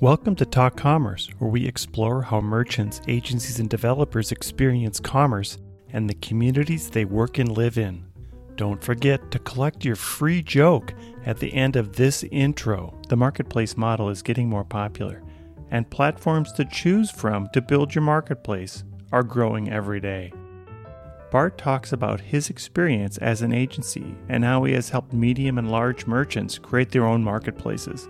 Welcome to Talk Commerce, where we explore how merchants, agencies, and developers experience commerce and the communities they work and live in. Don't forget to collect your free joke at the end of this intro. The marketplace model is getting more popular, and platforms to choose from to build your marketplace are growing every day. Bart talks about his experience as an agency and how he has helped medium and large merchants create their own marketplaces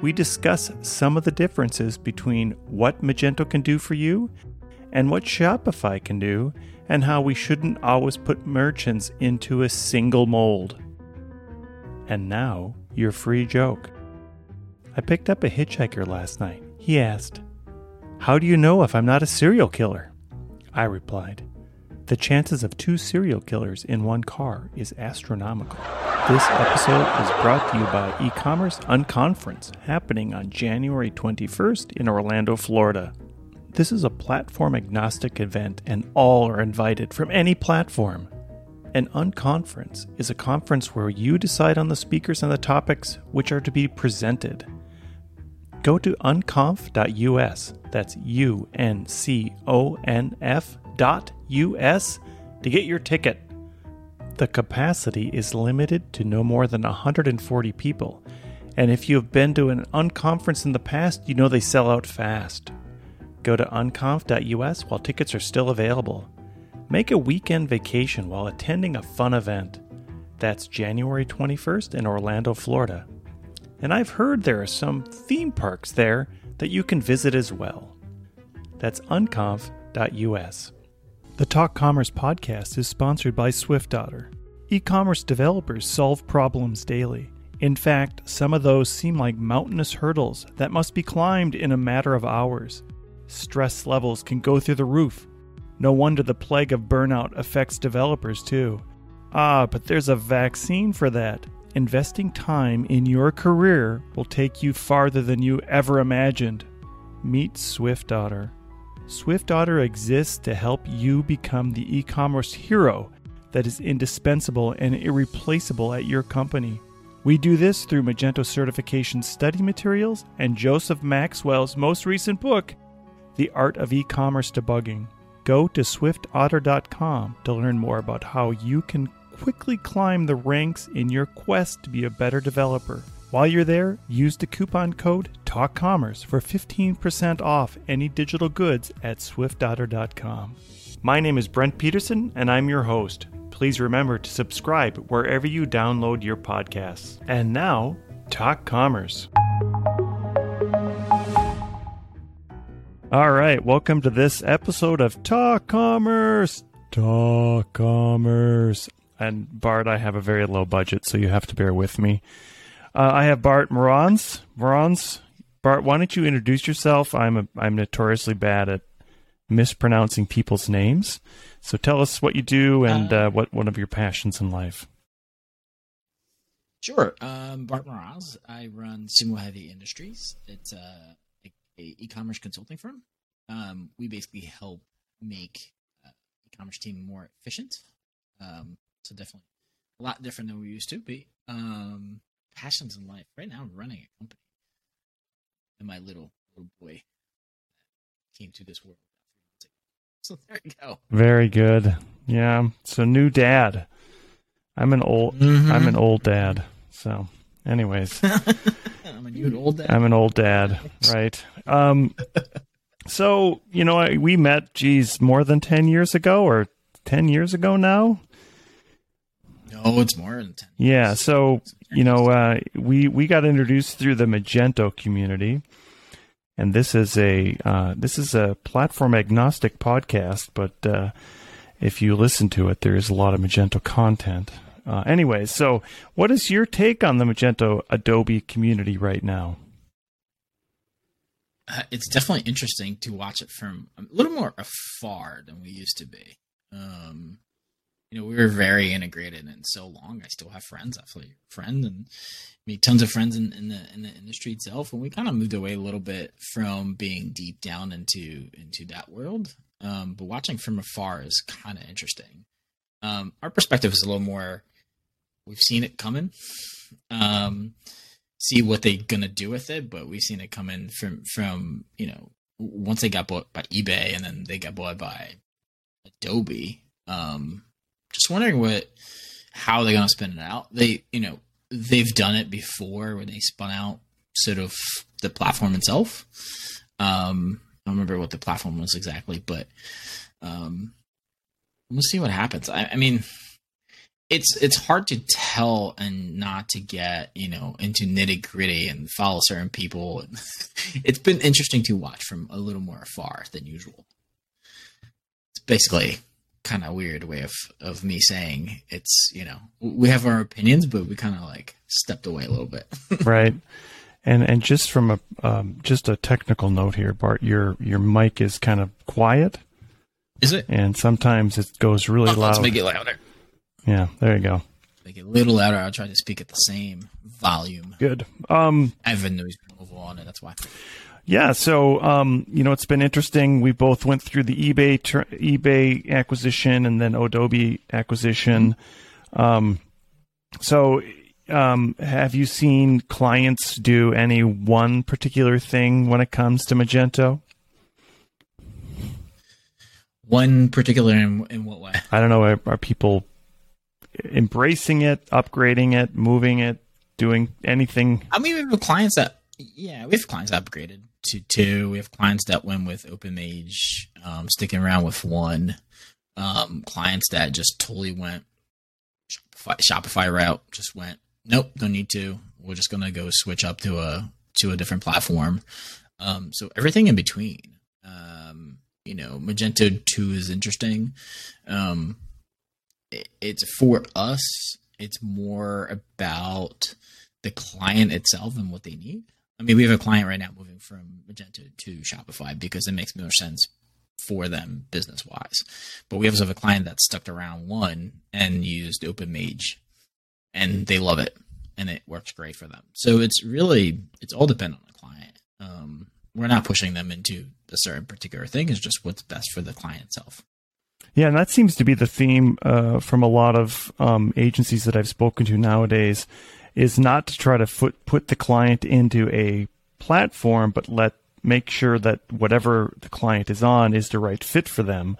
we discuss some of the differences between what Magento can do for you and what Shopify can do, and how we shouldn't always put merchants into a single mold. And now, your free joke. I picked up a hitchhiker last night. He asked, How do you know if I'm not a serial killer? I replied, The chances of two serial killers in one car is astronomical. This episode is brought to you by e-commerce unconference happening on January 21st in Orlando, Florida. This is a platform agnostic event and all are invited from any platform. An unconference is a conference where you decide on the speakers and the topics which are to be presented. Go to unconf.us, that's U N C O N F dot US to get your ticket. The capacity is limited to no more than 140 people, and if you have been to an unconference in the past, you know they sell out fast. Go to unconf.us while tickets are still available. Make a weekend vacation while attending a fun event. That's January 21st in Orlando, Florida. And I've heard there are some theme parks there that you can visit as well. That's unconf.us. The Talk Commerce podcast is sponsored by SwiftOtter. E commerce developers solve problems daily. In fact, some of those seem like mountainous hurdles that must be climbed in a matter of hours. Stress levels can go through the roof. No wonder the plague of burnout affects developers too. Ah, but there's a vaccine for that. Investing time in your career will take you farther than you ever imagined. Meet SwiftOtter. SwiftOtter exists to help you become the e commerce hero that is indispensable and irreplaceable at your company. We do this through Magento certification study materials and Joseph Maxwell's most recent book, The Art of E-commerce Debugging. Go to swiftotter.com to learn more about how you can quickly climb the ranks in your quest to be a better developer. While you're there, use the coupon code TALKCommerce for 15% off any digital goods at swiftotter.com. My name is Brent Peterson, and I'm your host. Please remember to subscribe wherever you download your podcasts. And now, Talk Commerce. All right, welcome to this episode of Talk Commerce. Talk Commerce. And Bart, I have a very low budget, so you have to bear with me. Uh, I have Bart Morans. Morans, Bart, why don't you introduce yourself? I'm a, I'm notoriously bad at mispronouncing people's names. So tell us what you do and uh, uh, what one of your passions in life. Sure. Um, Bart Mroz. I run Sumo Heavy Industries. It's a, a, a e-commerce consulting firm. Um, we basically help make uh, e-commerce team more efficient. Um, so definitely a lot different than we used to be. Um, passions in life. Right now, I'm running a company, and my little little boy came to this world. So there you go. Very good. Yeah. So new dad. I'm an old. Mm-hmm. I'm an old dad. So, anyways, I'm an old dad. I'm an old dad, right? Um. so you know, I, we met. Geez, more than ten years ago, or ten years ago now. No, it's more than ten. Yeah. So you know, uh, we we got introduced through the Magento community, and this is a uh, this is a platform agnostic podcast. But uh, if you listen to it, there is a lot of Magento content. Uh, anyways, so what is your take on the Magento Adobe community right now? Uh, it's definitely interesting to watch it from a little more afar than we used to be. Um, you know, we were very integrated and so long. I still have friends. I feel like friend and made tons of friends in, in the in the industry itself. And we kind of moved away a little bit from being deep down into into that world. Um, but watching from afar is kind of interesting. Um, our perspective is a little more. We've seen it coming. Um, see what they're gonna do with it, but we've seen it coming from from you know once they got bought by eBay and then they got bought by Adobe. Um, just wondering what how they're gonna spin it out. They you know they've done it before when they spun out sort of the platform itself. Um, I don't remember what the platform was exactly, but um, we'll see what happens. I, I mean, it's it's hard to tell and not to get you know into nitty gritty and follow certain people. it's been interesting to watch from a little more afar than usual. It's basically kind of weird way of of me saying it's you know we have our opinions, but we kind of like stepped away a little bit. right. And and just from a um, just a technical note here, Bart, your your mic is kind of quiet. Is it? And sometimes it goes really Oh, loud. Let's make it louder. Yeah, there you go. Make it a little louder. I'll try to speak at the same volume. Good. Um, I have a noise removal on it. That's why. Yeah. So, um, you know, it's been interesting. We both went through the eBay ter- eBay acquisition and then Adobe acquisition. Um, so, um, have you seen clients do any one particular thing when it comes to Magento? One particular in, in what way? I don't know. Are, are people embracing it, upgrading it, moving it, doing anything? I mean, we have clients that, yeah, we have clients upgraded to two. We have clients that went with OpenMage, um, sticking around with one. Um, clients that just totally went Shopify, Shopify route, just went, nope, don't need to. We're just gonna go switch up to a to a different platform. Um, so everything in between. Um, you know, Magento two is interesting. Um, it, it's for us. It's more about the client itself and what they need. I mean, we have a client right now moving from Magento to Shopify because it makes more sense for them business wise. But we also have a client that stuck around one and used OpenMage, and they love it, and it works great for them. So it's really it's all dependent on the client. Um, we're not pushing them into a certain particular thing. It's just what's best for the client itself. Yeah, and that seems to be the theme uh, from a lot of um, agencies that I've spoken to nowadays. Is not to try to put put the client into a platform, but let make sure that whatever the client is on is the right fit for them.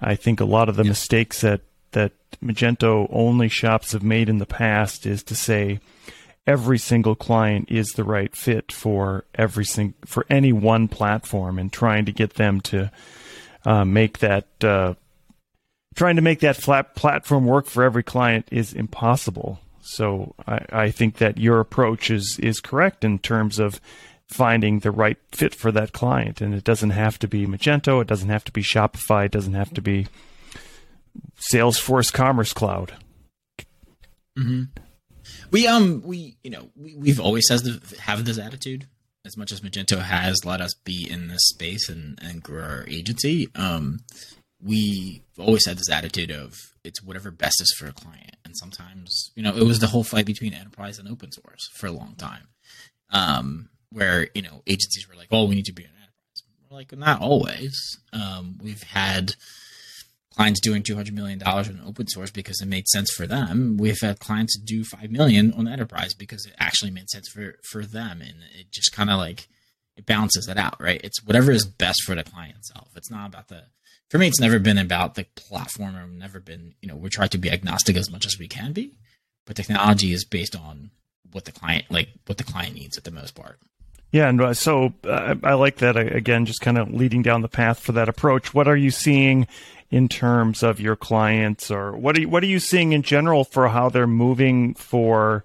I think a lot of the Yeah. mistakes that that Magento only shops have made in the past is to say every single client is the right fit for every sing- for any one platform and trying to get them to uh, make that uh, trying to make that flat platform work for every client is impossible. So I, I think that your approach is is correct in terms of finding the right fit for that client, and it doesn't have to be Magento, it doesn't have to be Shopify, it doesn't have to be Salesforce Commerce Cloud. Mm-hmm. We um we you know we we've always has the, have this attitude as much as Magento has let us be in this space and and grow our agency. Um, we always had this attitude of it's whatever best is for a client, and sometimes you know it was the whole fight between enterprise and open source for a long time, um, where you know agencies were like, oh, we need to be an enterprise. We're like, not always. Um, we've had clients doing two hundred million dollars in open source because it made sense for them. We've had clients do five million on enterprise because it actually made sense for for them, and it just kind of like it balances it out, right? It's whatever is best for the client itself. It's not about the. For me, it's never been about the platform. Or never been, you know, we try to be agnostic as much as we can be, but technology is based on what the client like, what the client needs at the most part. Yeah, and uh, so uh, I like that uh, again, just kind of leading down the path for that approach. What are you seeing in terms of your clients, or what are you, what are you seeing in general for how they're moving for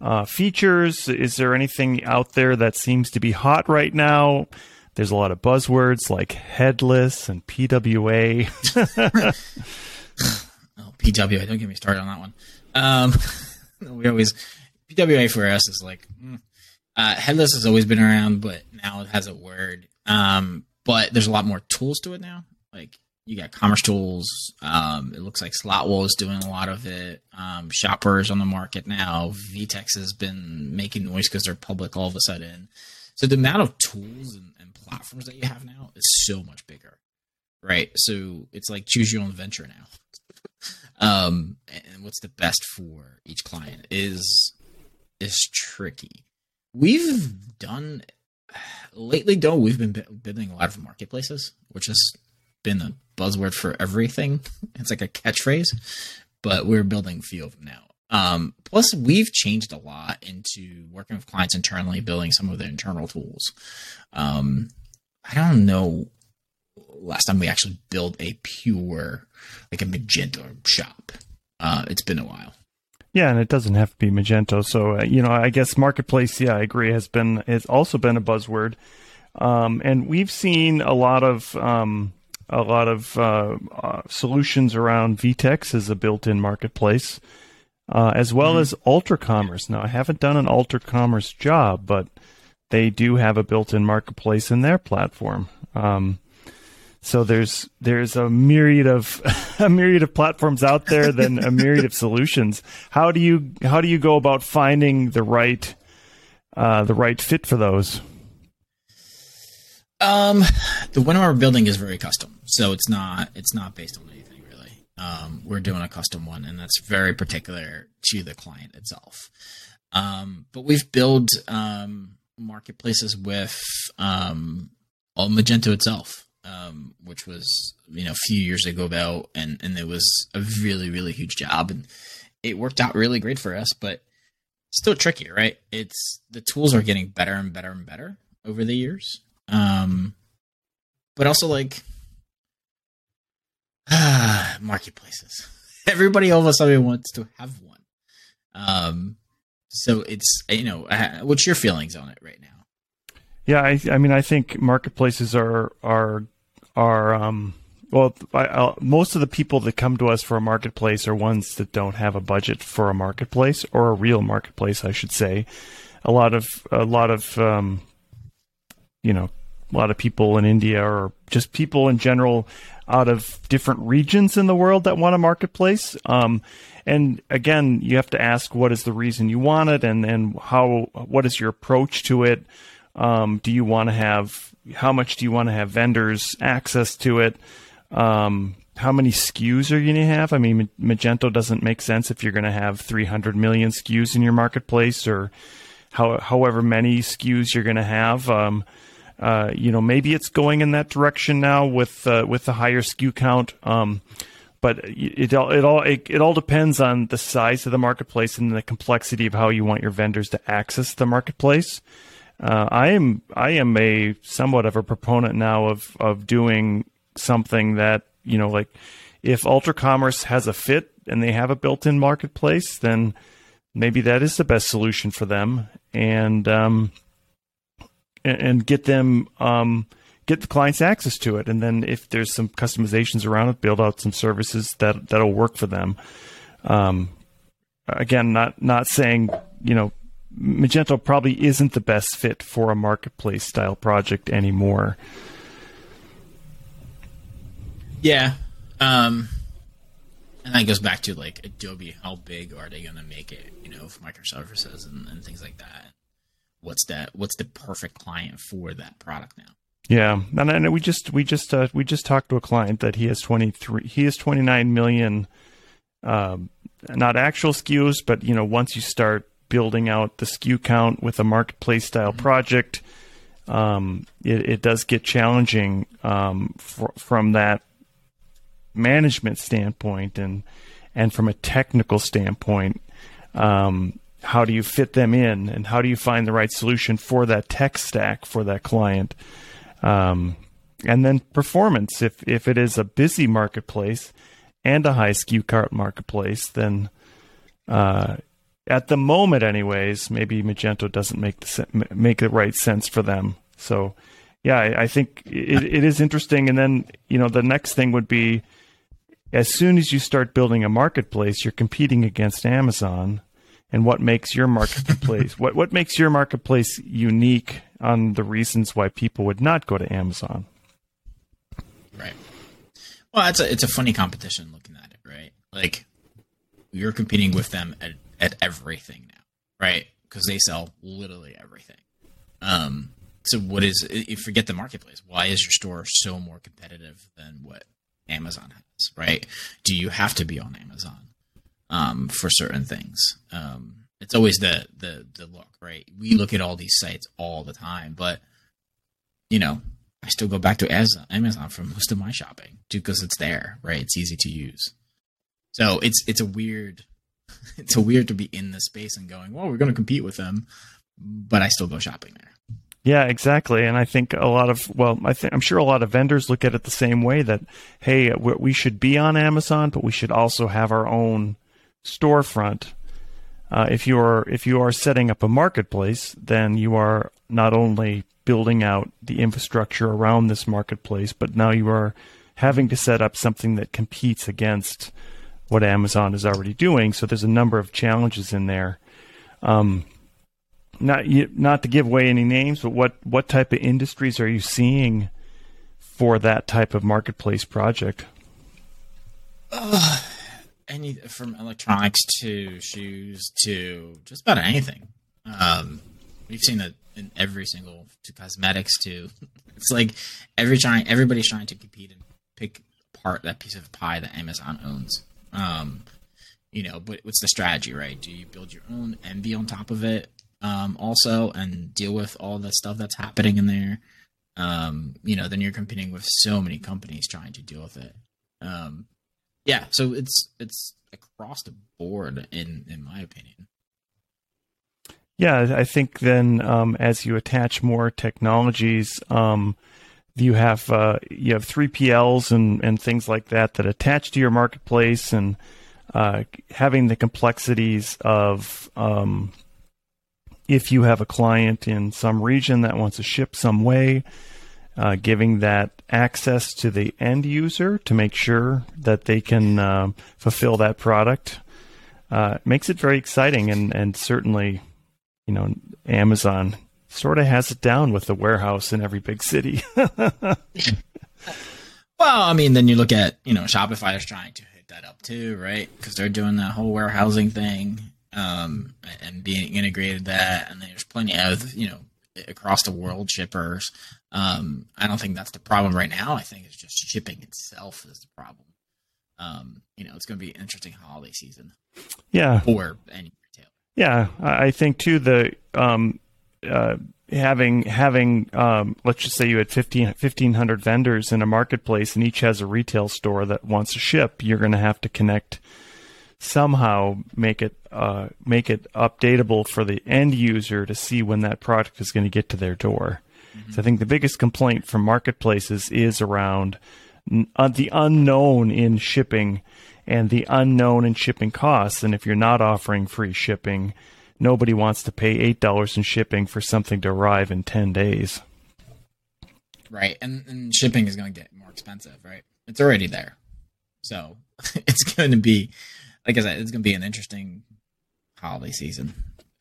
uh, features? Is there anything out there that seems to be hot right now? There's a lot of buzzwords like headless and PWA. Oh, PWA, don't get me started on that one. Um, we always PWA for us is like mm. uh, headless has always been around, but now it has a word. Um, but there's a lot more tools to it now. Like you got commerce tools. Um, it looks like Slotwall is doing a lot of it. Um, Shoppers on the market now. VTEX has been making noise because they're public all of a sudden. So the amount of tools and, platforms that you have now is so much bigger, right? So it's like choose your own adventure now. um, and what's the best for each client is is tricky. We've done lately, though. We've been building a lot of marketplaces, which has been a buzzword for everything. It's like a catchphrase, but we're building a few of them now. Um, plus, we've changed a lot into working with clients internally, building some of the internal tools. Um, I don't know last time we actually built a pure, like a Magento shop. Uh, it's been a while. Yeah, and it doesn't have to be Magento. So uh, you know, I guess marketplace. Yeah, I agree. Has been has also been a buzzword, um, and we've seen a lot of um, a lot of uh, uh, solutions around VTEX as a built-in marketplace, uh, as well mm-hmm. as Ultra Commerce. Now, I haven't done an Ultra Commerce job, but they do have a built-in marketplace in their platform. Um, so there's there's a myriad of a myriad of platforms out there, then a myriad of solutions. How do you how do you go about finding the right uh, the right fit for those? Um, the one we're building is very custom, so it's not it's not based on. Um, we're doing a custom one, and that's very particular to the client itself. Um, but we've built um, marketplaces with um, all Magento itself um, which was you know a few years ago about, and and it was a really really huge job, and it worked out really great for us, but still tricky, right? It's the tools are getting better and better and better over the years, um, but also like marketplaces. Everybody all of a sudden wants to have one. Um, so it's you know, what's your feelings on it right now? Yeah, I, I mean, I think marketplaces are are are um, well, I, most of the people that come to us for a marketplace are ones that don't have a budget for a marketplace or a real marketplace, I should say. A lot of a lot of um, you know a lot of people in India or just people in general out of different regions in the world that want a marketplace. Um, and again, you have to ask what is the reason you want it and, and how what is your approach to it. Um, do you want to have how much do you want to have vendors access to it? Um, how many SKUs are you going to have? I mean, Magento doesn't make sense if you're going to have 300 million SKUs in your marketplace or how, however many SKUs you're going to have. Um, uh, you know, maybe it's going in that direction now with uh, with the higher SKU count. Um, but it, it all it all it, all depends on the size of the marketplace and the complexity of how you want your vendors to access the marketplace. Uh, I am I am a somewhat of a proponent now of of doing something that you know like if Ultra Commerce has a fit and they have a built-in marketplace, then maybe that is the best solution for them, and um, and, get them um, get the clients access to it, and then if there's some customizations around it, build out some services that that'll work for them. Um, again, not not saying you know Magento probably isn't the best fit for a marketplace style project anymore. Yeah. Um, and that goes back to like Adobe. How big are they going to make it? You know, for microservices and, and things like that. What's that? What's the perfect client for that product now? Yeah, and, and we just we just uh, we just talked to a client that he has twenty three. He has twenty nine million, um, not actual SKUs, but you know once you start building out the SKU count with a marketplace style mm-hmm. project, um, it, it, does get challenging um, for, from that management standpoint and and from a technical standpoint. Um, how do you fit them in, and how do you find the right solution for that tech stack for that client? Um, and then performance. If if it is a busy marketplace and a high SKU cart marketplace, then uh, at the moment, anyways, maybe Magento doesn't make the make the right sense for them. So, yeah, I, I think it, it is interesting. And then you know, the next thing would be as soon as you start building a marketplace, you're competing against Amazon. And what makes your marketplace what what makes your marketplace unique on the reasons why people would not go to Amazon? Right. Well, it's a it's a funny competition looking at it, right? Like you're competing with them at at everything now, right? Because they sell literally everything. Um, so what is you forget the marketplace? Why is your store so more competitive than what Amazon has? Right? Do you have to be on Amazon um, for certain things? Um, It's always the the the look, right? We look at all these sites all the time, but you know, I still go back to Amazon for most of my shopping because it's there, right? It's easy to use. So it's it's a weird it's a weird to be in this space and going, well, we're going to compete with them, but I still go shopping there. Yeah, exactly. And I think a lot of, well, I think, I'm sure a lot of vendors look at it the same way that, hey, we should be on Amazon, but we should also have our own storefront. Uh, if you are if you are setting up a marketplace, then you are not only building out the infrastructure around this marketplace, but now you are having to set up something that competes against what Amazon is already doing. So there's a number of challenges in there. Um, not not to give away any names, but what what type of industries are you seeing for that type of marketplace project? Uh, any from electronics to shoes to just about anything. Um, we've seen it in every single to cosmetics to it's like every trying everybody's trying to compete and pick apart that piece of pie that Amazon owns. Um, you know, but what's the strategy, right? Do you build your own and be on top of it, um, also and deal with all the stuff that's happening in there. Um, you know, then you're competing with so many companies trying to deal with it. Um, yeah, so it's it's across the board in in my opinion. Yeah, I think then um, as you attach more technologies, um, you have uh, you have 3PLs and, and things like that that attach to your marketplace and uh, having the complexities of um, if you have a client in some region that wants to ship some way, uh, giving that access to the end user to make sure that they can uh, fulfill that product uh, makes it very exciting and, and certainly, you know, Amazon sort of has it down with the warehouse in every big city. well, I mean, then you look at, you know, Shopify is trying to hit that up too, right? Because they're doing that whole warehousing thing um, and being integrated that, and there's plenty of you know across the world shippers. Um, I don't think that's the problem right now. I think it's just shipping itself is the problem. Um, you know, it's going to be an interesting holiday season. Yeah, for any retailer. Yeah, I think too the um, uh, having having um, let's just say you had 15, 1500 vendors in a marketplace and each has a retail store that wants to ship you're going to have to connect somehow make it uh, make it updatable for the end user to see when that product is going to get to their door. Mm-hmm. So I think the biggest complaint from marketplaces is around uh, the unknown in shipping and the unknown in shipping costs. And if you're not offering free shipping, nobody wants to pay eight dollars in shipping for something to arrive in ten days. Right, and, and shipping is going to get more expensive. Right, it's already there, so it's going to be like I said, it's going to be an interesting holiday season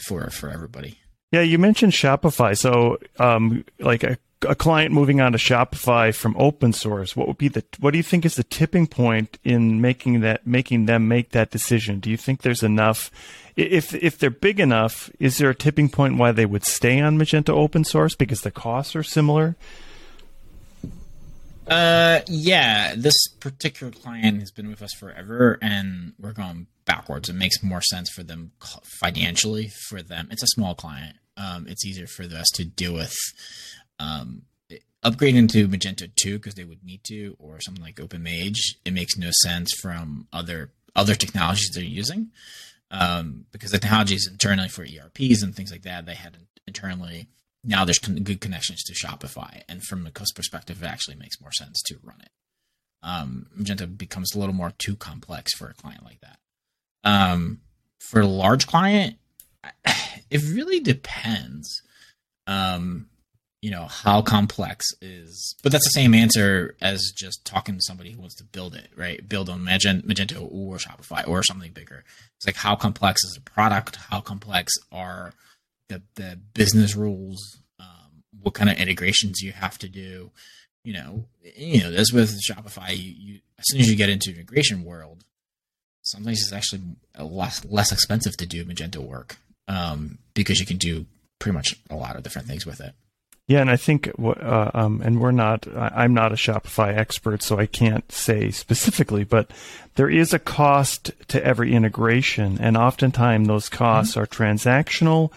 for for everybody. Yeah, you mentioned Shopify. So, um, like a, a client moving on to Shopify from open source, what would be the what do you think is the tipping point in making that making them make that decision? Do you think there's enough? If if they're big enough, is there a tipping point why they would stay on Magento open source because the costs are similar? Uh, yeah, this particular client has been with us forever, and we're going backwards. It makes more sense for them financially. For them, it's a small client. Um, it's easier for us to deal with. Um, upgrading to Magento 2 because they would need to, or something like OpenMage, it makes no sense from other other technologies they're using. Um, because the technologies internally for ERPs and things like that, they had internally now there's good connections to Shopify, and from a cost perspective, it actually makes more sense to run it. Um, Magento becomes a little more too complex for a client like that. Um, for a large client, it really depends. Um, you know how complex is, but that's the same answer as just talking to somebody who wants to build it, right? Build on Magento or Shopify or something bigger. It's like how complex is the product? How complex are the the business rules, um, what kind of integrations you have to do. You know, you know, as with Shopify, you, you as soon as you get into integration world, sometimes it's actually less less expensive to do Magento work um, because you can do pretty much a lot of different things with it. Yeah, and I think, uh, um, and we're not, I'm not a Shopify expert, so I can't say specifically, but there is a cost to every integration, and oftentimes those costs mm-hmm. are transactional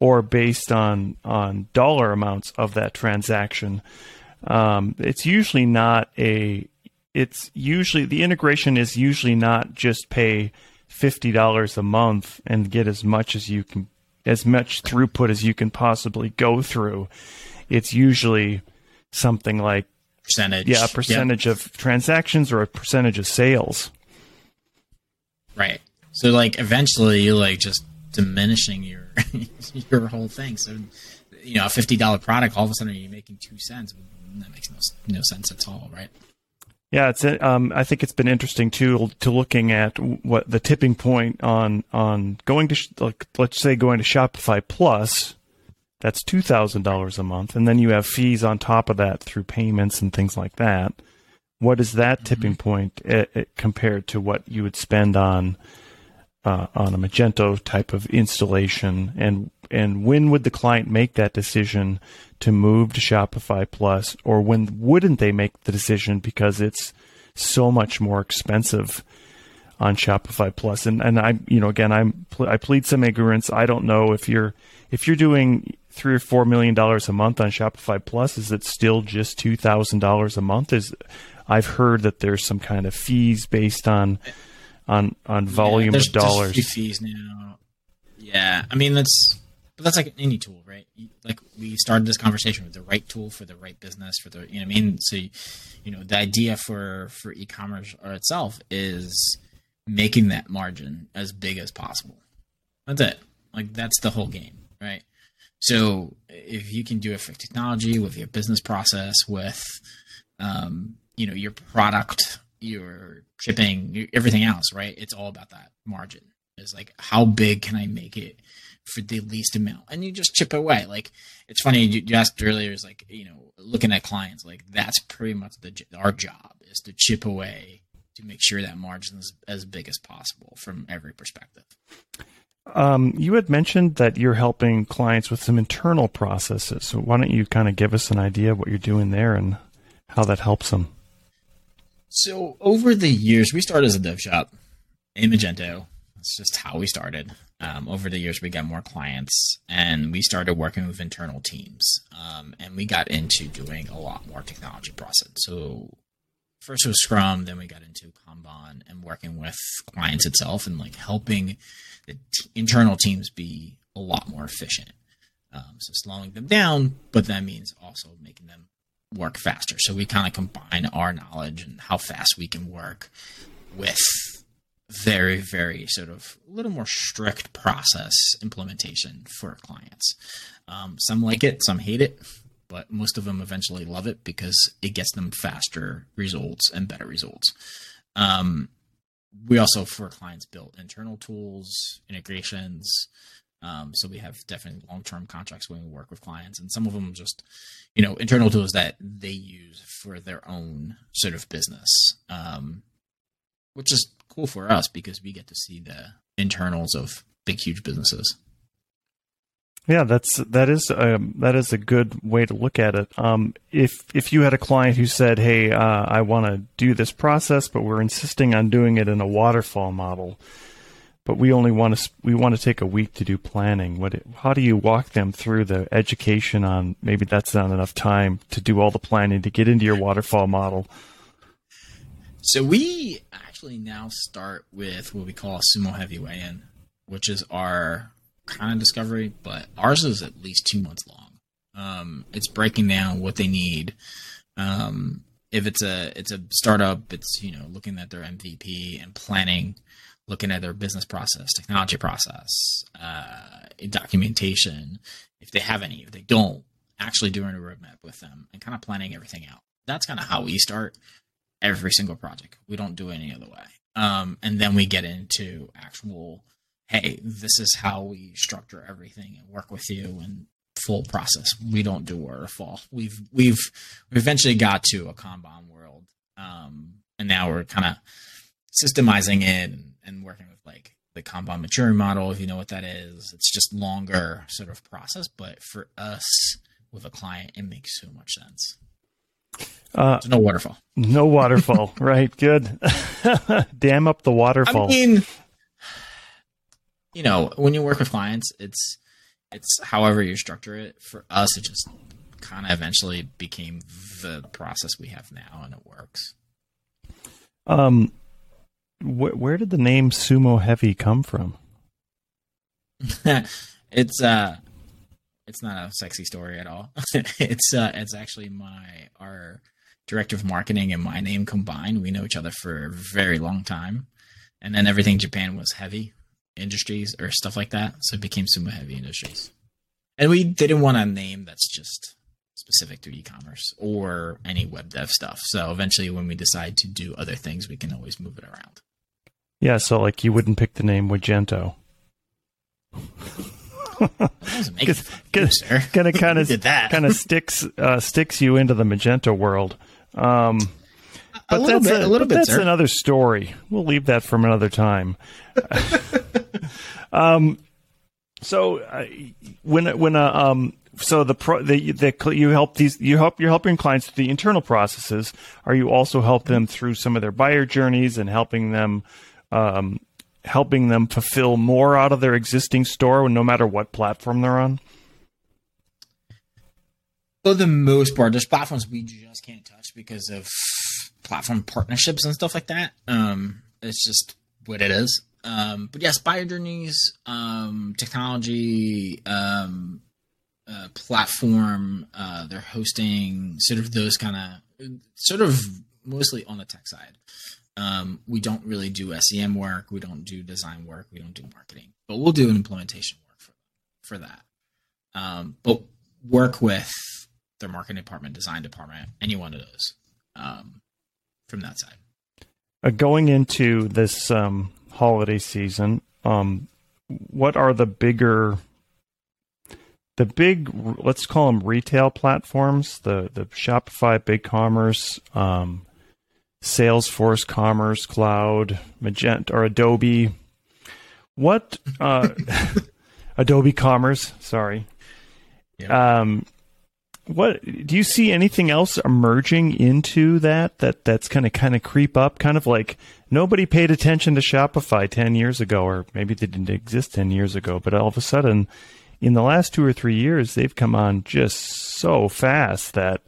or based on on dollar amounts of that transaction. Um, it's usually not a. It's usually the integration is usually not just pay fifty dollars a month and get as much as you can, as much throughput as you can possibly go through it's usually something like percentage. Yeah, a percentage of transactions or a percentage of sales. Right. So like eventually you're like just diminishing your your whole thing. So you know, a fifty dollar product, all of a sudden you're making two cents. That makes no no sense at all, right? Yeah, it's. Um, I think it's been interesting too to looking at what the tipping point on on going to like let's say going to Shopify Plus that's $2,000 a month. And then you have fees on top of that through payments and things like that. What is that mm-hmm. tipping point uh, compared to what you would spend on uh, on a Magento type of installation? And and when would the client make that decision to move to Shopify Plus, or when wouldn't they make the decision because it's so much more expensive on Shopify Plus? And and I you know again I'm I plead some ignorance. I don't know if you're if you're doing three or four million dollars a month on Shopify Plus, is it still just two thousand dollars a month? Is I've heard that there's some kind of fees based on on on volume yeah, of dollars. fees now. Yeah, I mean that's but that's like any tool, right? Like we started this conversation with the right tool for the right business for the you know what I mean. So you know the idea for for e-commerce or itself is making that margin as big as possible. That's it. Like that's the whole game, right? So if you can do it for technology, with your business process, with um, you know your product, your shipping, everything else, right? It's all about that margin. It's like how big can I make it for the least amount, and you just chip away. Like it's funny you, you asked earlier, is like you know looking at clients, like that's pretty much the our job is to chip away to make sure that margin is as big as possible from every perspective. Um, you had mentioned that you're helping clients with some internal processes. So why don't you kind of give us an idea of what you're doing there and how that helps them? So over the years, we started as a dev shop in Magento. That's just how we started. Um, over the years, we got more clients and we started working with internal teams. Um, and we got into doing a lot more technology process. So first was Scrum, then we got into Kanban and working with clients itself and like helping the t- internal teams be a lot more efficient. Um, so slowing them down, but that means also making them work faster. So we kind of combine our knowledge and how fast we can work with very, very sort of a little more strict process implementation for clients. Um, some like it, some hate it, but most of them eventually love it because it gets them faster results and better results. Um, we also for clients built internal tools, integrations. Um, so we have definitely long term contracts when we work with clients, and some of them just, you know, internal tools that they use for their own sort of business, um, which is cool for us because we get to see the internals of big, huge businesses. Yeah, that's that is um, that is a good way to look at it. Um, if if you had a client who said, "Hey, uh, I want to do this process, but we're insisting on doing it in a waterfall model, but we only want to we want to take a week to do planning," what how do you walk them through the education on maybe that's not enough time to do all the planning to get into your waterfall model? So we actually now start with what we call a sumo heavy weigh-in, which is our kind of discovery, but ours is at least two months long. Um, it's breaking down what they need. Um, if it's a it's a startup, it's you know looking at their MVP and planning, looking at their business process, technology process, uh, documentation. If they have any, if they don't, actually doing a roadmap with them and kind of planning everything out. That's kind of how we start every single project. We don't do it any other way. Um, and then we get into actual hey, this is how we structure everything and work with you and full process. We don't do waterfall. We've we've we eventually got to a Kanban world, um, and now we're kind of systemizing it and, and, working with like the Kanban Maturity Model. If you know what that is, it's just longer sort of process. But for us, with a client, it makes so much sense. Uh, no waterfall. No waterfall. right. Good. Dam up the waterfall. I mean, you know, when you work with clients, it's it's however you structure it. For us, it just kind of eventually became the process we have now, and it works. Um, wh- where did the name Sumo Heavy come from? it's uh, it's not a sexy story at all. it's uh, it's actually my our director of marketing and my name combined. We know each other for a very long time, and then everything Japan was heavy industries or stuff like that, so it became Sumo Heavy Industries. And we didn't want a name that's just specific to e-commerce or any web dev stuff. So eventually, when we decide to do other things, we can always move it around. Yeah, so like you wouldn't pick the name Magento. Kind of kind of kind of sticks uh, sticks you into the Magento world. Um, but a that's bit, a, a little bit. That's sir. another story. We'll leave that from another time. um, so uh, when when uh, um so the pro the, the you help these you help you're helping clients through the internal processes. Are you also help them through some of their buyer journeys and helping them um, helping them fulfill more out of their existing store, no matter what platform they're on? For the most part, there's platforms we just can't touch because of platform partnerships and stuff like that. Um, it's just what it is. Um, but yes, buyer journeys, um, technology, um, uh, platform, uh, their hosting, sort of those kind of, sort of mostly on the tech side. Um, we don't really do SEM work. We don't do design work. We don't do marketing, but we'll do an implementation work for for that. Um, but work with their marketing department, design department, any one of those um, from that side. Uh, going into this um, holiday season, um, what are the bigger, the big, let's call them retail platforms, the the Shopify, BigCommerce, um, Salesforce, Commerce Cloud, Magento, or Adobe. What uh, Adobe Commerce? Sorry. Yeah. Um, what do you see anything else emerging into that that that's going to kind of creep up? Kind of like nobody paid attention to Shopify ten years ago, or maybe they didn't exist ten years ago, but all of a sudden, in the last two or three years, they've come on just so fast that.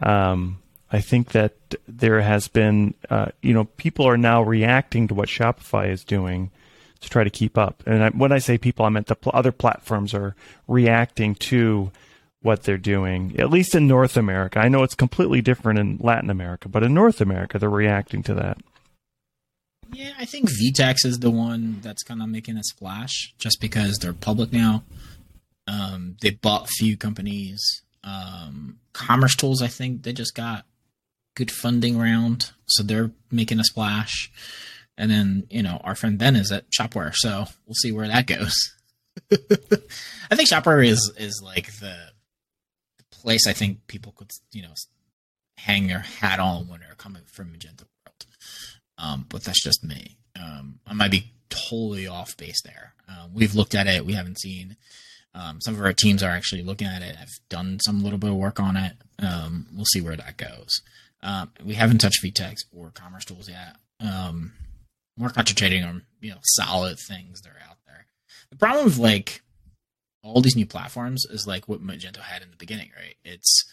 Um, I think that there has been, uh, you know, people are now reacting to what Shopify is doing to try to keep up. And I, when I say people, I meant the pl- other platforms are reacting to what they're doing, at least in North America. I know it's completely different in Latin America, but in North America, they're reacting to that. Yeah, I think VTEX is the one that's kind of making a splash just because they're public now. Um, they bought few companies. Um, Commerce Tools, I think they just got good funding round, so they're making a splash. And then you know our friend Ben is at Shopware, so we'll see where that goes. I think Shopware is is like the, the place I think people could you know hang their hat on when they're coming from Magento World. Um, but that's just me. Um, I might be totally off base there. Um, we've looked at it. We haven't seen. Um, some of our teams are actually looking at it. I've done some little bit of work on it. Um, we'll see where that goes. Um, we haven't touched VTEX or Commerce Tools yet. Um, we're concentrating on you know solid things that are out there. The problem with like all these new platforms is like what Magento had in the beginning, right? It's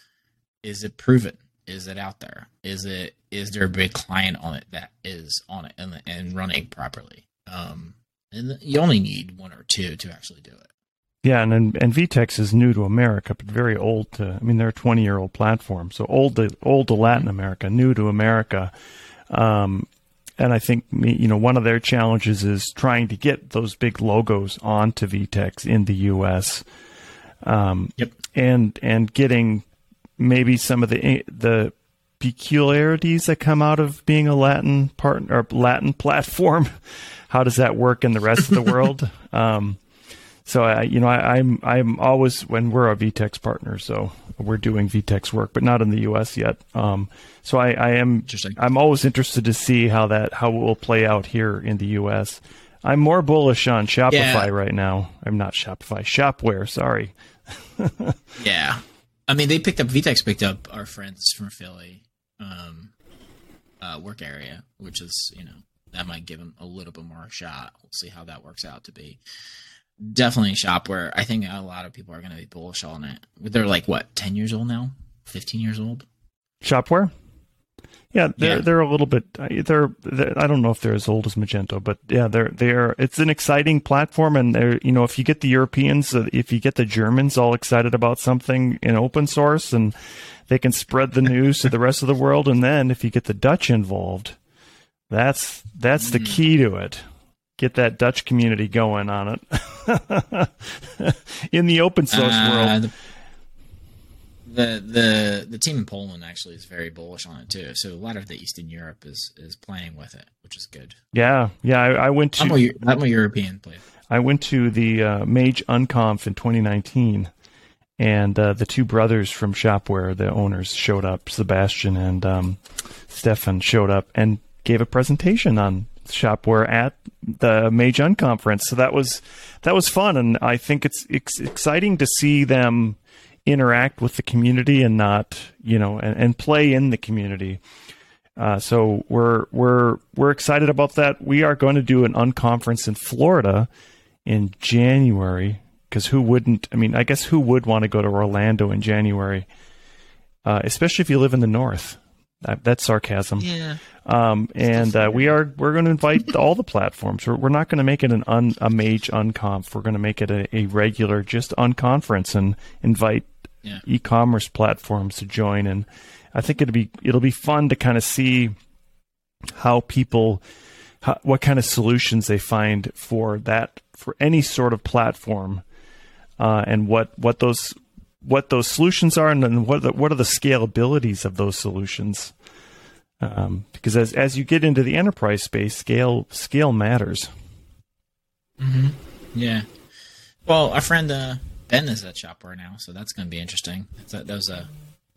is it proven? Is it out there? Is it is there a big client on it that is on it and, and running properly? Um, and you only need one or two to actually do it. Yeah, and and VTEX is new to America, but very old to. I mean, they're a twenty year old platform, so old to old to Latin America, new to America. Um, and I think you know one of their challenges is trying to get those big logos onto VTEX in the U.S. Um, yep. And and getting maybe some of the the peculiarities that come out of being a Latin part or Latin platform. How does that work in the rest of the world? Um, so I, you know, I, am I'm, I'm always when we're a VTEX partner, so we're doing VTEX work, but not in the U.S. yet. Um, so I, I am I'm always interested to see how that how it will play out here in the U.S. I'm more bullish on Shopify yeah. right now. I'm not Shopify, Shopware. Sorry. yeah, I mean, they picked up VTEX picked up our friends from Philly, um, uh, Workarea, which is you know that might give them a little bit more shot. We'll see how that works out to be. Definitely a shop where I think a lot of people are going to be bullish on it. They're like what, ten years old now, fifteen years old. Shopware. Yeah, they're Yeah. they're a little bit. They're, they're I don't know if they're as old as Magento, but yeah, they're they're. It's an exciting platform, and they're you know if you get the Europeans, uh, if you get the Germans all excited about something in open source, and they can spread the news to the rest of the world, and then if you get the Dutch involved, that's that's the key to it. Get that Dutch community going on it in the open source Uh, world. The, the the team in Poland actually is very bullish on it too. So a lot of the Eastern Europe is is playing with it, which is good. Yeah, yeah. I, I went to I'm a, I'm a European player. I went to the uh, Mage Unconf in 2019, and uh, the two brothers from Shopware, the owners, showed up. Sebastian and um, Stefan showed up and gave a presentation on Shopware at the Mage Unconference. So that was that was fun, and I think it's, it's exciting to see them interact with the community and not you know and, and play in the community. Uh, so we're we're we're excited about that. We are going to do an unconference in Florida in January because who wouldn't? I mean, I guess who would want to go to Orlando in January, uh, especially if you live in the north. That, that's sarcasm. Yeah. Um, and uh, we are we're going to invite all the platforms. We're, we're not going to make it an un, a mage unconf. We're going to make it a, a regular just unconference and invite Yeah. e-commerce platforms to join. And I think it'll be it'll be fun to kind of see how people how, what kind of solutions they find for that for any sort of platform, uh, and what what those what those solutions are, and then what the, what are the scalabilities of those solutions. Um, because as as you get into the enterprise space, scale scale matters. Hmm. Yeah. Well, our friend uh, Ben is at Shopware now, so that's going to be interesting. That, that was a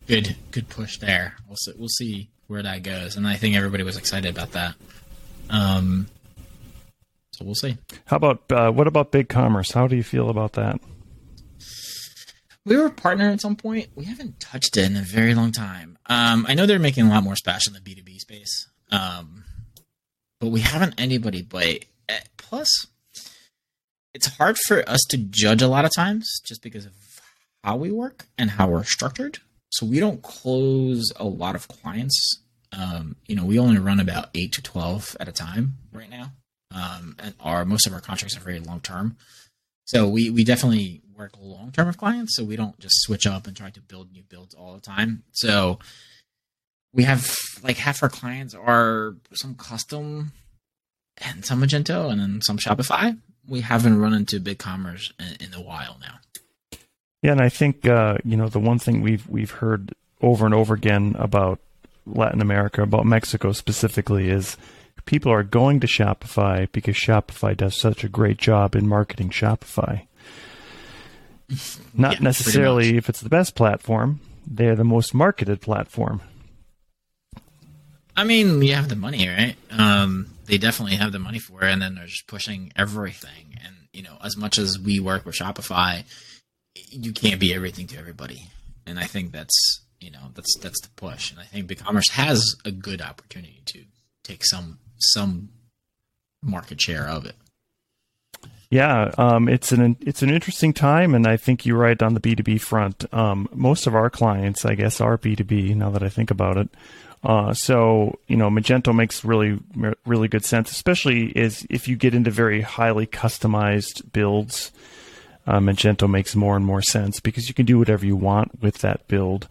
good good push there. We'll see, we'll see where that goes, and I think everybody was excited about that. Um, so we'll see. How about uh, what about BigCommerce? How do you feel about that? We were a partner at some point. We haven't touched it in a very long time. Um, I know they're making a lot more splash in the B two B space, um, but we haven't anybody bite. Eh, Plus, it's hard for us to judge a lot of times just because of how we work and how we're structured. So we don't close a lot of clients. Um, you know, we only run about eight to twelve at a time right now, um, and our most of our contracts are very long term. So we we definitely work long term with clients. So we don't just switch up and try to build new builds all the time. So we have like half our clients are some custom and some Magento and then some Shopify. We haven't run into BigCommerce in, in a while now. Yeah, and I think uh, you know the one thing we've we've heard over and over again about Latin America, about Mexico specifically, is people are going to Shopify because Shopify does such a great job in marketing Shopify. Not Yeah, necessarily if it's the best platform; they're the most marketed platform. I mean, you have the money, right? Um, they definitely have the money for it, and then they're just pushing everything. And you know, as much as we work with Shopify, you can't be everything to everybody. And I think that's you know that's that's the push. And I think BigCommerce has a good opportunity to take some some market share of it. Yeah, um, it's an it's an interesting time, and I think you're right on the B two B front. Um, most of our clients, I guess, are B two B. Now that I think about it, uh, so you know, Magento makes really really good sense, especially is if you get into very highly customized builds. Uh, Magento makes more and more sense because you can do whatever you want with that build.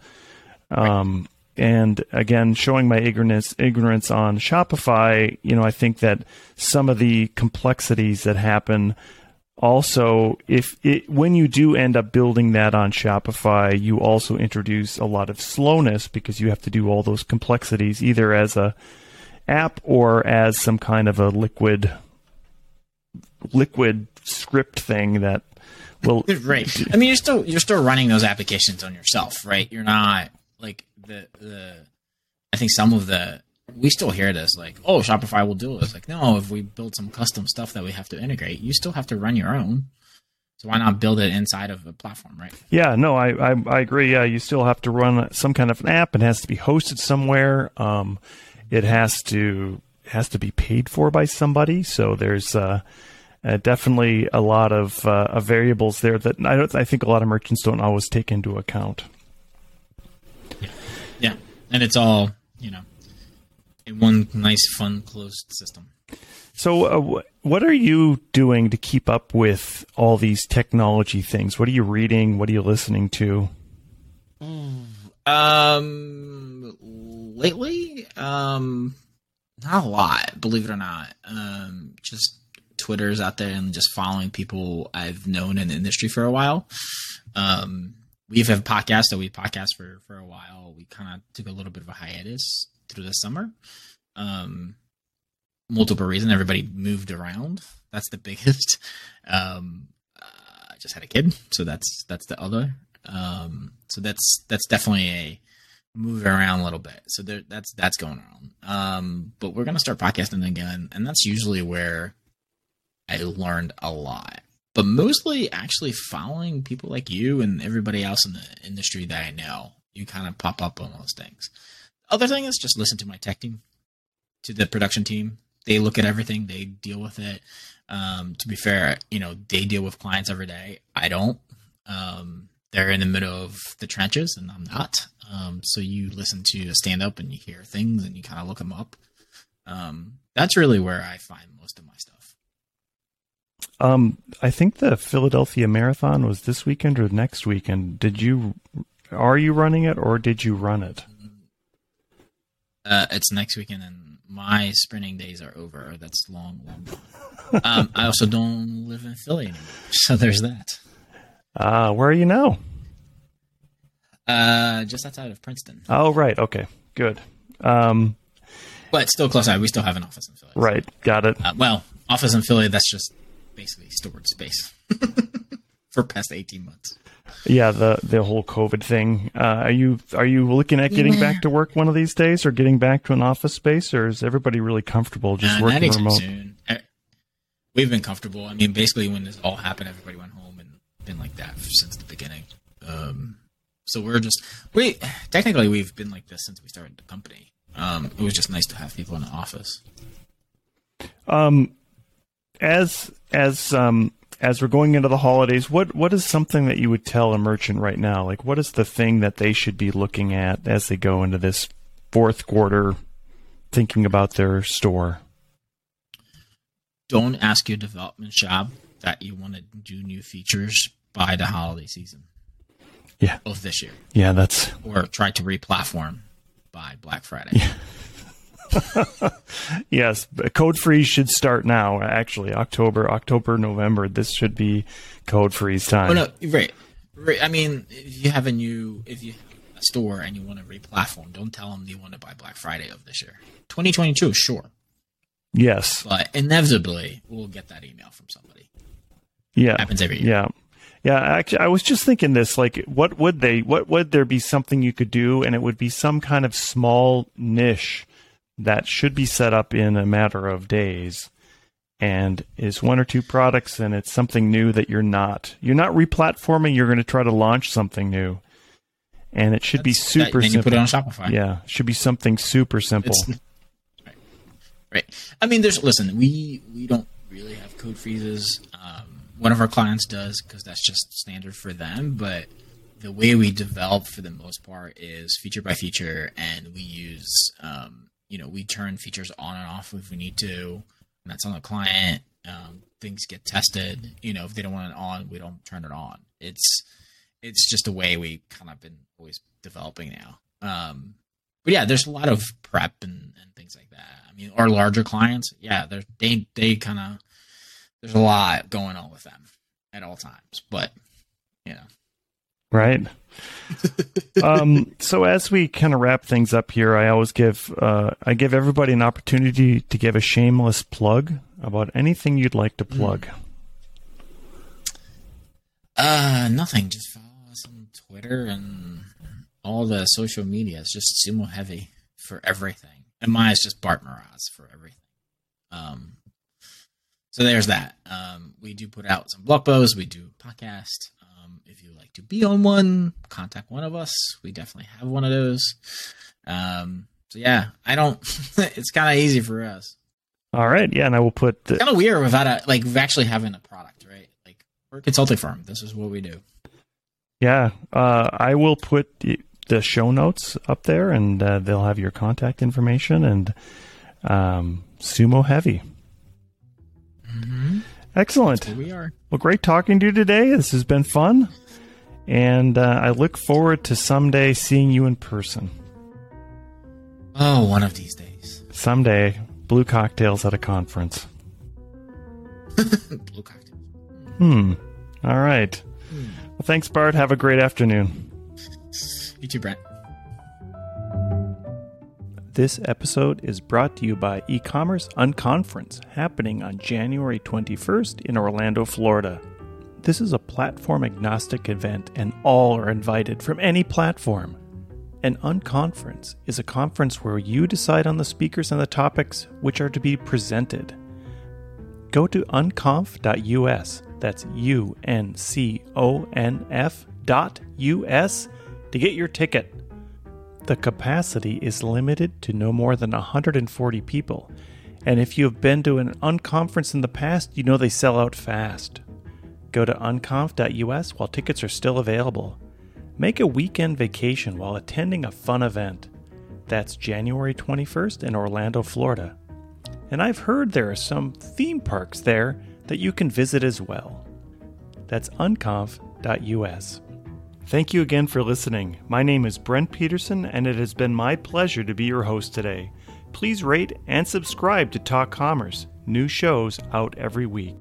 Um, and again, showing my ignorance ignorance on Shopify, you know, I think that some of the complexities that happen also if it when you do end up building that on Shopify, you also introduce a lot of slowness because you have to do all those complexities either as a app or as some kind of a liquid liquid script thing that will right. I mean, you're still you're still running those applications on yourself, right? You're not like the the. I think some of the we still hear this like, oh, Shopify will do it. It's like, no, if we build some custom stuff that we have to integrate, you still have to run your own. So why not build it inside of a platform, right? Yeah, no, I, I, I agree. Yeah, you still have to run some kind of an app. It has to be hosted somewhere. Um, it has to has to be paid for by somebody. So there's uh, uh, definitely a lot of, uh, variables there that I don't. I think a lot of merchants don't always take into account. Yeah, yeah, and it's all you know in one nice, fun, closed system. So, uh, what are you doing to keep up with all these technology things? What are you reading? What are you listening to? Um, lately, um, not a lot, believe it or not. Um, just Twitter's out there and just following people I've known in the industry for a while. Um, we've had podcasts that we podcast for for a while. We kind of took a little bit of a hiatus through the summer. Um, multiple reasons. Everybody moved around. That's the biggest. Um, I just had a kid, so that's that's the other. Um, so that's that's definitely a move around a little bit. So there, that's that's going on. Um, but we're gonna start podcasting again, and that's usually where I learned a lot. But mostly, actually, following people like you and everybody else in the industry that I know, you kind of pop up on those things. Other thing is just listen to my tech team, to the production team. They look at everything, they deal with it. Um, to be fair, you know, they deal with clients every day. I don't. Um, they're in the middle of the trenches, and I'm not. Um, so you listen to a stand up and you hear things and you kind of look them up. Um, that's really where I find most of my stuff. Um, I think the Philadelphia Marathon was this weekend or next weekend. Did you, are you running it or did you run it? Uh, it's next weekend, and my sprinting days are over. That's long, long um, I also don't live in Philly anymore, so there's that. Uh, where are you now? Uh, just outside of Princeton. Oh, right. Okay, good. Um, but still close. We still have an office in Philly. Right. Got it. Uh, well, office in Philly. That's just basically storage space for past eighteen months. Yeah, the the whole COVID thing. Uh, are you are you looking at getting yeah. back to work one of these days, or getting back to an office space, or is everybody really comfortable just uh, working remote? Soon. Uh, we've been comfortable. I mean, basically, when this all happened, everybody went home and been like that since the beginning. Um, so we're just we technically we've been like this since we started the company. Um, it was just nice to have people in the office. Um, as as um as we're going into the holidays, what what is something that you would tell a merchant right now? Like, what is the thing that they should be looking at as they go into this fourth quarter, thinking about their store? Don't ask your development shop that you want to do new features by the holiday season. Yeah, of this year. Yeah, that's or try to re-platform by Black Friday. Yeah. yes, code freeze should start now. Actually, October, October, November. This should be code freeze time. Oh no, right. right. I mean, if you have a new, if you a store and you want to re-platform, don't tell them you want to buy Black Friday of this year. 2022, sure. Yes, but inevitably we'll get that email from somebody. Yeah, it happens every year. Yeah. Yeah, actually, I was just thinking this. Like, what would they? What would there be something you could do, and it would be some kind of small niche that should be set up in a matter of days. And is one or two products and it's something new that you're not you're not replatforming. You're going to try to launch something new. And it should That's, be super that, simple you put it on shopify. Yeah should be something super simple. right. right. I mean there's listen we we don't really have code freezes. Um, one of our clients does because that's just standard for them but the way we develop for the most part is feature by feature and we use um, you know, we turn features on and off if we need to. And that's on the client. Um, things get tested. You know, if they don't want it on, we don't turn it on. It's it's just a way we kind of been always developing now. Um, but yeah, there's a lot of prep and, and things like that. I mean, our larger clients, yeah, they they kind of there's a lot going on with them at all times. But you know, right um, so as we kind of wrap things up here, I always give uh, I give everybody an opportunity to give a shameless plug about anything you'd like to plug. Uh, nothing. Just follow us on Twitter and all the social media. It's just Sumo Heavy for everything, and mine is just Bart Mroz for everything. Um, so there's that. Um, we do put out some blog posts. We do podcast. If you like to be on one, contact one of us. We definitely have one of those. Um, so yeah, I don't. it's kind of easy for us. All right, yeah, and I will put the, Kind of weird without a like actually having a product, right? Like we're a consulting firm. This is what we do. yeah, uh, I will put the- the show notes up there, and uh, they'll have your contact information and um, Sumo Heavy. Excellent. We are. Well, great talking to you today. This has been fun, and uh, I look forward to someday seeing you in person. Oh, one of these days. Someday, blue cocktails at a conference. Blue cocktail. Hmm. All right. Well, thanks, Bart. Have a great afternoon. You too, Brent. This episode is brought to you by e-commerce unconference happening on January 21st in Orlando, Florida. This is a platform agnostic event and all are invited from any platform. An unconference is a conference where you decide on the speakers and the topics which are to be presented. Go to unconf.us, that's U N C O N F dot US, to get your ticket. The capacity is limited to no more than 140 people, and if you have been to an unconference in the past, you know they sell out fast. Go to unconf.us while tickets are still available. Make a weekend vacation while attending a fun event. That's January 21st in Orlando, Florida. And I've heard there are some theme parks there that you can visit as well. That's unconf.us. Thank you again for listening. My name is Brent Peterson, and it has been my pleasure to be your host today. Please rate and subscribe to Talk Commerce, new shows out every week.